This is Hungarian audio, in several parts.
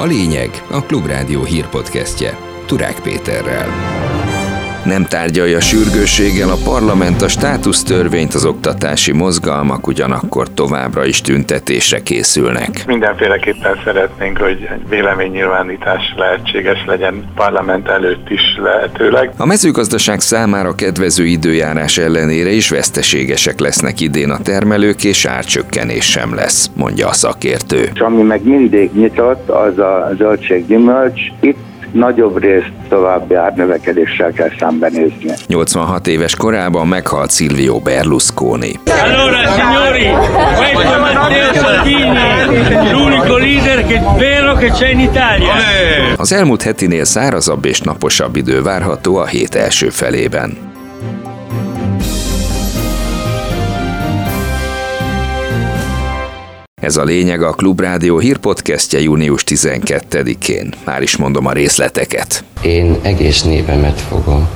A lényeg a Klubrádió hírpodcastje Turák Péterrel. Nem tárgyalja sürgősséggel a parlament a státusztörvényt, az oktatási mozgalmak ugyanakkor továbbra is tüntetésre készülnek. Mindenféleképpen szeretnénk, hogy egy véleménynyilvánítás lehetséges legyen parlament előtt is lehetőleg. A mezőgazdaság számára kedvező időjárás ellenére is veszteségesek lesznek idén a termelők, és árcsökkenés sem lesz, mondja a szakértő. És ami meg mindig nyitott, az a zöldséggyümölcs. Itt nagyobb részt további árnövekedéssel kell szembenézni. 86 éves korában meghalt Silvio Berlusconi. Allora, signori, questo Matteo Salvini, l'unico leader che vero che c'è in Italia. Az elmúlt hetinél szárazabb és naposabb idő várható a hét első felében. Ez a lényeg a Klubrádió hírpodcastje június 12-én. Már is mondom a részleteket. Én egész névemet fogom,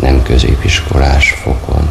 nem középiskolás fokon.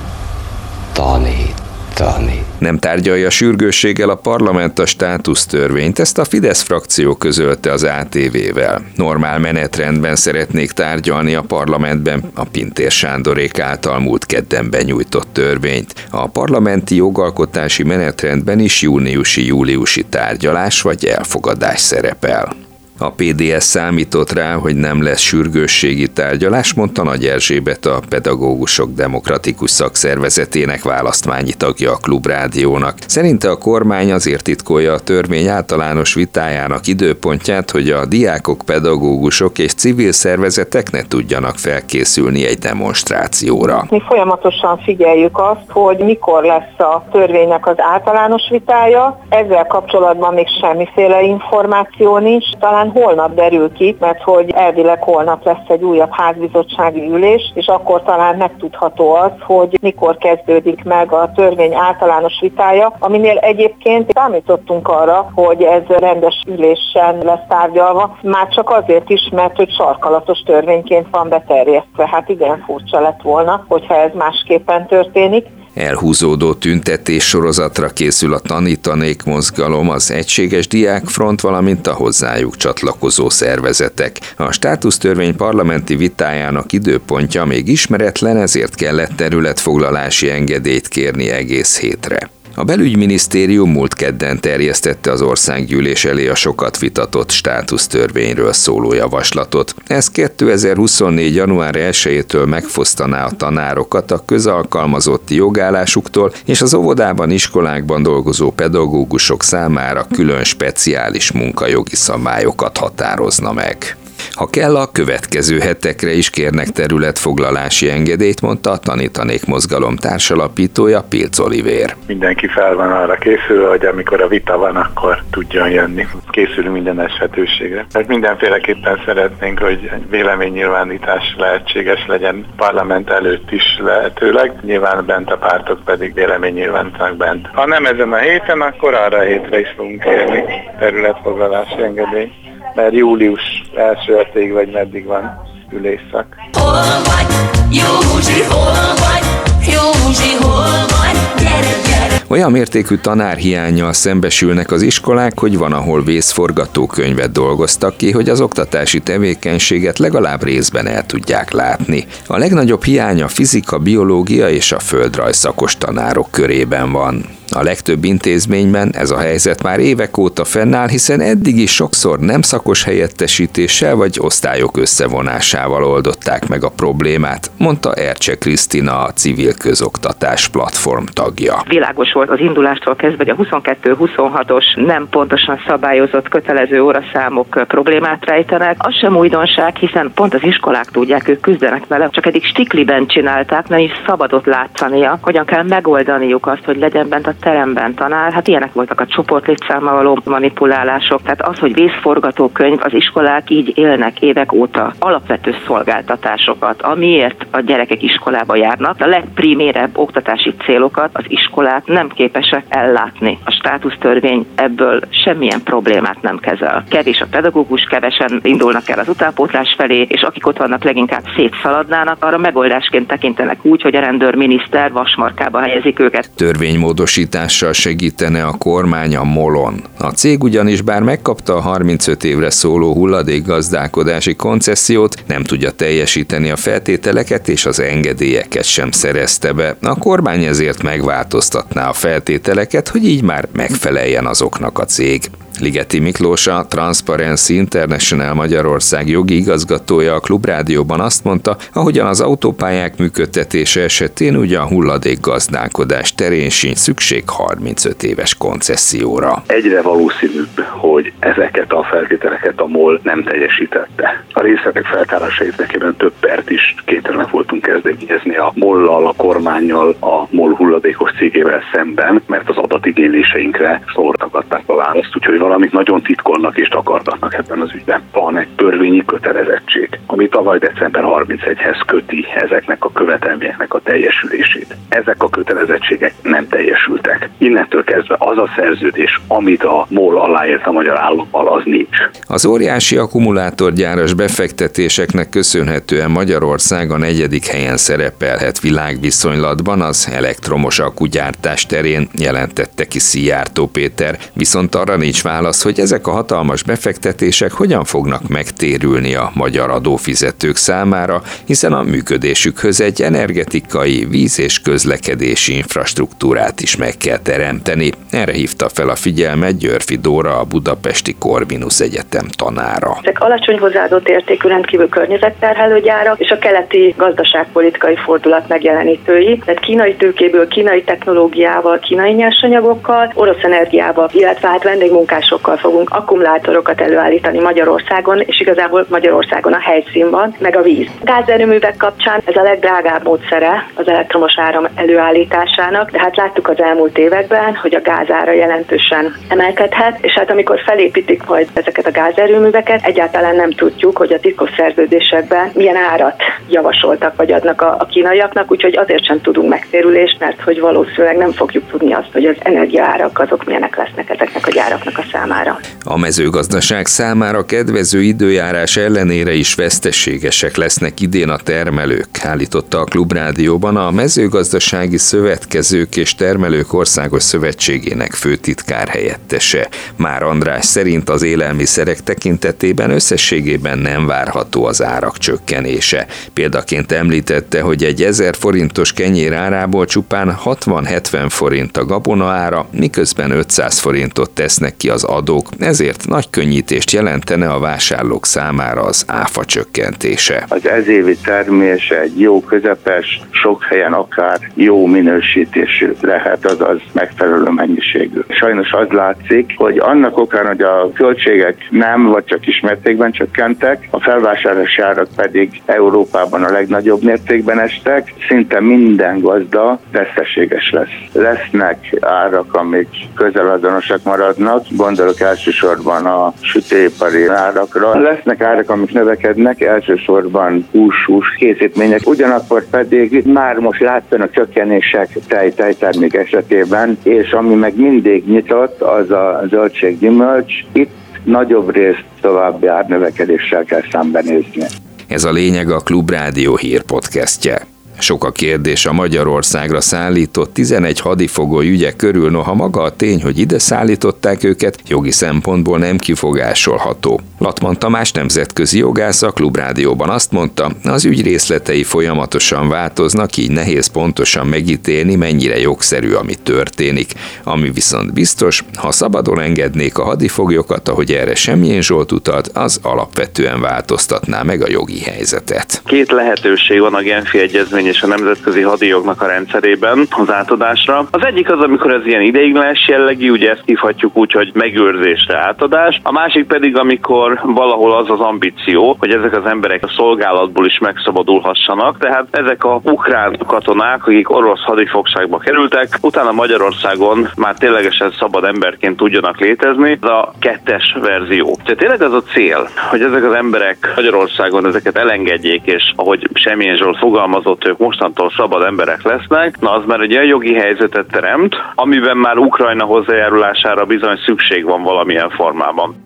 Tanít tanítani. Nem tárgyalja sürgősséggel a parlament a státusztörvényt, ezt a Fidesz frakció közölte az ATV-vel. Normál menetrendben szeretnék tárgyalni a parlamentben a Pintér Sándorék által múlt kedden benyújtott törvényt. A parlamenti jogalkotási menetrendben is júniusi-júliusi tárgyalás vagy elfogadás szerepel. A PDS számított rá, hogy nem lesz sürgősségi tárgyalás, mondta Nagy Erzsébet a Pedagógusok Demokratikus Szakszervezetének választmányi tagja a Klubrádiónak. Szerinte a kormány azért titkolja a törvény általános vitájának időpontját, hogy a diákok, pedagógusok és civil szervezetek ne tudjanak felkészülni egy demonstrációra. Mi folyamatosan figyeljük azt, hogy mikor lesz a törvénynek az általános vitája. Ezzel kapcsolatban még semmiféle információ nincs. Talán talán holnap derül ki, mert hogy elvileg holnap lesz egy újabb házbizottsági ülés, és akkor talán megtudható az, hogy mikor kezdődik meg a törvény általános vitája, aminél egyébként számítottunk arra, hogy ez rendes ülésen lesz tárgyalva, már csak azért is, mert hogy sarkalatos törvényként van beterjesztve. Hát igen, furcsa lett volna, hogyha ez másképpen történik elhúzódó tüntetés sorozatra készül a tanítanék mozgalom, az Egységes Diákfront, valamint a hozzájuk csatlakozó szervezetek. A státusztörvény parlamenti vitájának időpontja még ismeretlen, ezért kellett területfoglalási engedélyt kérni egész hétre. A belügyminisztérium múlt kedden terjesztette az országgyűlés elé a sokat vitatott státusztörvényről szóló javaslatot. Ez 2024. január 1-től megfosztaná a tanárokat a közalkalmazotti jogállásuktól, és az óvodában, iskolákban dolgozó pedagógusok számára külön speciális munkajogi szabályokat határozna meg. Ha kell, a következő hetekre is kérnek területfoglalási engedélyt, mondta a Tanítanék Mozgalom társalapítója Pilc Olivér. Mindenki fel van arra készülve, hogy amikor a vita van, akkor tudjon jönni. Készülünk minden esetőségre. Tehát mindenféleképpen szeretnénk, hogy véleménynyilvánítás lehetséges legyen parlament előtt is lehetőleg. Nyilván bent a pártok pedig véleménynyilvánítanak bent. Ha nem ezen a héten, akkor arra a hétre is fogunk kérni területfoglalási engedélyt mert július első hetig vagy meddig van ülésszak. Hol vagy? Józsi, hol vagy? Józsi, hol vagy? Gyere, gyere! Olyan mértékű tanárhiányjal szembesülnek az iskolák, hogy van, ahol vészforgatókönyvet dolgoztak ki, hogy az oktatási tevékenységet legalább részben el tudják látni. A legnagyobb hiány a fizika, biológia és a földrajz szakos tanárok körében van. A legtöbb intézményben ez a helyzet már évek óta fennáll, hiszen eddig is sokszor nem szakos helyettesítéssel vagy osztályok összevonásával oldották meg a problémát, mondta Ercse Krisztina, a civil közoktatás platform tagja. Világos volt az indulástól kezdve, hogy a 22-26-os nem pontosan szabályozott kötelező óraszámok problémát rejtenek. Az sem újdonság, hiszen pont az iskolák tudják, ők küzdenek vele, csak eddig stikliben csinálták, nem is szabadott látszania, hogyan kell megoldaniuk azt, hogy legyen bent a teremben tanár, hát ilyenek voltak a csoportlétszámmal való manipulálások, tehát az, hogy vészforgatókönyv, az iskolák így élnek évek óta. Alapvető szolgáltatásokat, amiért a gyerekek iskolába járnak, a legprimérebb oktatási célokat az iskolák nem képesek ellátni. A státusztörvény ebből semmilyen problémát nem kezel. Kevés a pedagógus, kevesen indulnak el az utánpótlás felé, és akik ott vannak leginkább szétszaladnának, arra megoldásként tekintenek úgy, hogy a rendőrminiszter vasmarkába helyezik őket. Törvénymódosít módosítással segítene a kormány a molon. A cég ugyanis bár megkapta a 35 évre szóló hulladékgazdálkodási koncesziót, nem tudja teljesíteni a feltételeket és az engedélyeket sem szerezte be. A kormány ezért megváltoztatná a feltételeket, hogy így már megfeleljen azoknak a cég. Ligeti Miklós, a Transparency International Magyarország jogi igazgatója a Klubrádióban azt mondta, ahogyan az autópályák működtetése esetén ugye a hulladék gazdálkodás terén sincs szükség 35 éves koncesszióra. Egyre valószínűbb, hogy ezeket a feltételeket a MOL nem teljesítette. A részletek feltárása érdekében több pert is kénytelenek voltunk kezdeményezni a MOL-lal, a kormányjal, a MOL hulladékos cégével szemben, mert az adatigényléseinkre szórtak adták a választ, úgyhogy valamit nagyon titkolnak és takargatnak ebben az ügyben. Van egy törvényi kötelezettség, ami tavaly december 31-hez köti ezeknek a követelményeknek a teljesülését. Ezek a kötelezettségek nem teljesültek. Innentől kezdve az a szerződés, amit a MOL aláírt a magyar állammal, az nincs. Az óriási akkumulátorgyáras befektetéseknek köszönhetően Magyarország a negyedik helyen szerepelhet világviszonylatban az elektromos akkugyártás terén, jelentette ki Szijjártó Péter, viszont arra nincs válasz, hogy ezek a hatalmas befektetések hogyan fognak megtérülni a magyar adófizetők számára, hiszen a működésükhöz egy energetikai, víz- és közlekedési infrastruktúrát is meg kell teremteni. Erre hívta fel a figyelmet Györfi Dóra, a Budapesti Corvinus Egyetem tanára. Ezek alacsony hozzáadott értékű rendkívül környezetterhelő gyárak, és a keleti gazdaságpolitikai fordulat megjelenítői, tehát kínai tőkéből, kínai technológiával, kínai nyersanyagokkal, orosz energiával, illetve hát vendégmunkás forrásokkal fogunk akkumulátorokat előállítani Magyarországon, és igazából Magyarországon a helyszín van, meg a víz. Gázerőművek kapcsán ez a legdrágább módszere az elektromos áram előállításának, de hát láttuk az elmúlt években, hogy a gázára jelentősen emelkedhet, és hát amikor felépítik majd ezeket a gázerőműveket, egyáltalán nem tudjuk, hogy a titkos szerződésekben milyen árat javasoltak vagy adnak a, a kínaiaknak, úgyhogy azért sem tudunk megtérülést, mert hogy valószínűleg nem fogjuk tudni azt, hogy az energiaárak azok milyenek lesznek ezeknek a gyáraknak a számára. A mezőgazdaság számára kedvező időjárás ellenére is veszteségesek lesznek idén a termelők, állította a Klubrádióban a mezőgazdasági szövetkezők és termelők országos szövetségének főtitkár helyettese. Már András szerint az élelmiszerek tekintetében összességében nem várható az árak csökkenése. Példaként említette, hogy egy 1000 forintos kenyér árából csupán 60-70 forint a gabona ára, miközben 500 forintot tesznek ki az adók, ezért nagy könnyítést jelentene a vásárlók számára az áfa csökkentése. Az ezévi termés egy jó közepes, sok helyen akár jó minősítésű lehet, azaz megfelelő mennyiségű. Sajnos az látszik, hogy annak okán, hogy a költségek nem, vagy csak ismertékben csökkentek, a felvásárlási árak pedig Európában a legnagyobb mértékben estek, szinte minden gazda veszteséges lesz. Lesznek árak, amik közel azonosak maradnak, gondolok elsősorban a sütőipari árakra. Lesznek árak, amik növekednek, elsősorban hús-hús készítmények, ugyanakkor pedig már most látszanak csökkenések tej, tejtermék esetében, és ami meg mindig nyitott, az a zöldséggyümölcs. Itt nagyobb részt további árnövekedéssel kell szembenézni. Ez a lényeg a Klubrádió hírpodcastje. Sok a kérdés a Magyarországra szállított 11 hadifogoly ügye körül, noha maga a tény, hogy ide szállították őket, jogi szempontból nem kifogásolható. Latman Tamás nemzetközi jogász a Klubrádióban azt mondta, az ügy részletei folyamatosan változnak, így nehéz pontosan megítélni, mennyire jogszerű, ami történik. Ami viszont biztos, ha szabadon engednék a hadifoglyokat, ahogy erre Semjén Zsolt utalt, az alapvetően változtatná meg a jogi helyzetet. Két lehetőség van a Genfi Egyezmény és a nemzetközi hadijognak a rendszerében az átadásra. Az egyik az, amikor ez ilyen ideiglenes jellegű, ugye ezt hívhatjuk úgy, hogy megőrzésre átadás. A másik pedig, amikor valahol az az ambíció, hogy ezek az emberek a szolgálatból is megszabadulhassanak. Tehát ezek a ukrán katonák, akik orosz hadifogságba kerültek, utána Magyarországon már ténylegesen szabad emberként tudjanak létezni. Ez a kettes verzió. Tehát tényleg az a cél, hogy ezek az emberek Magyarországon ezeket elengedjék, és ahogy Semmilyen Zsolt fogalmazott, ők mostantól szabad emberek lesznek, na az már egy olyan jogi helyzetet teremt, amiben már Ukrajna hozzájárulására bizony szükség van valamilyen formában.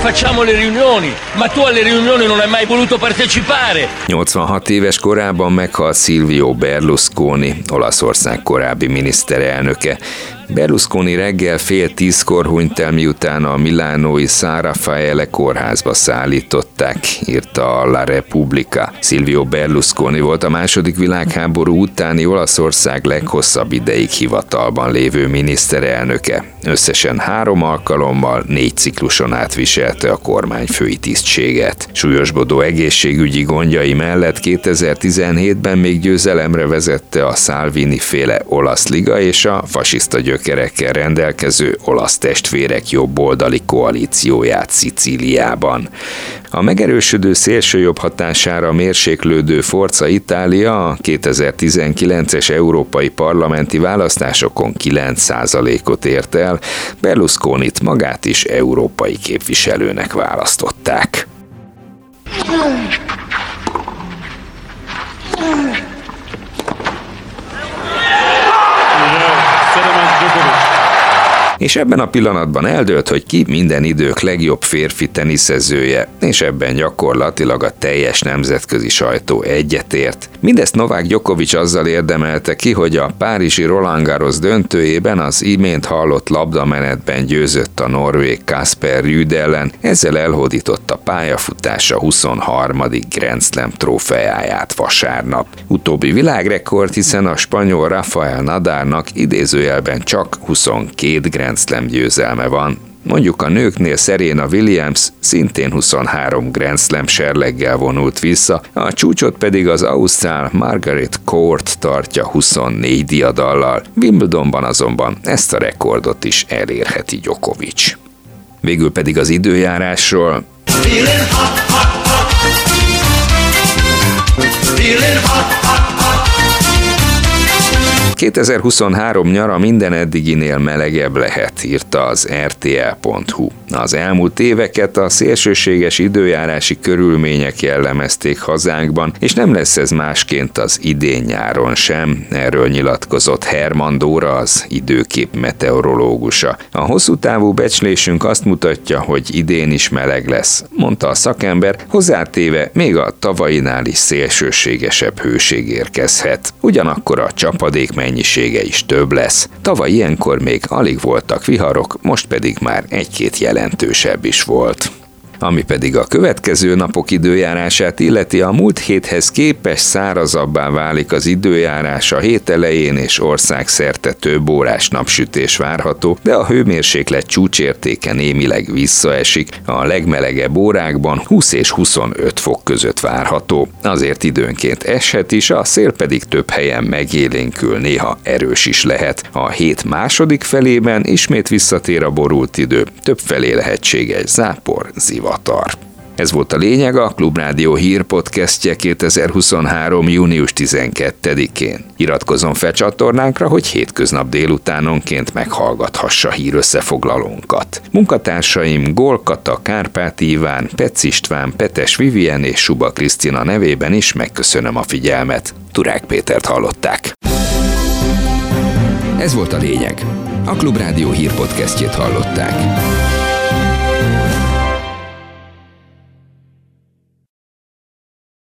facciamo le riunioni, ma tu alle riunioni non hai mai voluto partecipare. 86 éves korában meghalt Silvio Berlusconi, Olaszország korábbi miniszterelnöke. Berlusconi reggel fél tízkor hunyt el, miután a milánói San Raffaele kórházba szállították, írta a La Repubblica. Silvio Berlusconi volt a második világháború utáni Olaszország leghosszabb ideig hivatalban lévő miniszterelnöke. Összesen három alkalommal négy cikluson át viselte a kormányfői tisztséget. Súlyosbodó egészségügyi gondjai mellett 2017-ben még győzelemre vezette a Salvini féle olasz liga és a fasiszta gyök gyökerekkel rendelkező olasz testvérek jobboldali koalícióját Szicíliában. A megerősödő szélsőjobb hatására mérséklődő Forza Itália a 2019-es európai parlamenti választásokon 9%-ot ért el, Berlusconit magát is európai képviselőnek választották. És ebben a pillanatban eldőlt, hogy ki minden idők legjobb férfi teniszezője, és ebben gyakorlatilag a teljes nemzetközi sajtó egyetért. Mindezt Novák Djokovic azzal érdemelte ki, hogy a párizsi Roland Garros döntőjében az imént hallott labdamenetben győzött a norvég Kasper Rüd ellen, ezzel elhódította pályafutása 23. Grand Slam trófeáját vasárnap. Utóbbi világrekord, hiszen a spanyol Rafael Nadárnak idézőjelben csak 22 Grand Grand Slam győzelme van. Mondjuk a nőknél Serena Williams szintén 23 Grand Slam serleggel vonult vissza, a csúcsot pedig az Ausztrál Margaret Court tartja 24 diadallal. Wimbledonban azonban ezt a rekordot is elérheti Djokovic. Végül pedig az időjárásról. Feeling hot, hot, hot. Feeling hot. 2023 nyara minden eddiginél melegebb lehet, írta az rtl.hu. Az elmúlt éveket a szélsőséges időjárási körülmények jellemezték hazánkban, és nem lesz ez másként az idén nyáron sem, erről nyilatkozott Herman Dóra, az időkép meteorológusa. A hosszú távú becslésünk azt mutatja, hogy idén is meleg lesz, mondta a szakember, hozzátéve még a tavainál is szélsőségesebb hőség érkezhet. Ugyanakkor a csapadék mennyisége is több lesz. Tavaly ilyenkor még alig voltak viharok, most pedig már egy-két jelentősebb is volt. Ami pedig a következő napok időjárását illeti, a múlt héthez képes szárazabbá válik az időjárás a hét elején és országszerte több órás napsütés várható, de a hőmérséklet csúcsértéke némileg visszaesik, a legmelegebb órákban 20 és 25 fok között várható. Azért időnként eshet is, a szél pedig több helyen megélénkül, néha erős is lehet. A hét második felében ismét visszatér a borult idő, több felé lehetséges zápor, ziva avatar. Ez volt a lényeg a Klubrádió hírpodcastje 2023. június 12-én. Iratkozom fel csatornánkra, hogy hétköznap délutánonként meghallgathassa hírösszefoglalónkat. Munkatársaim Golkata, Kárpát Iván, Pec István, Petes Vivien és Suba Krisztina nevében is megköszönöm a figyelmet. Turák Pétert hallották. Ez volt a lényeg. A Klubrádió hírpodcastjét hallották.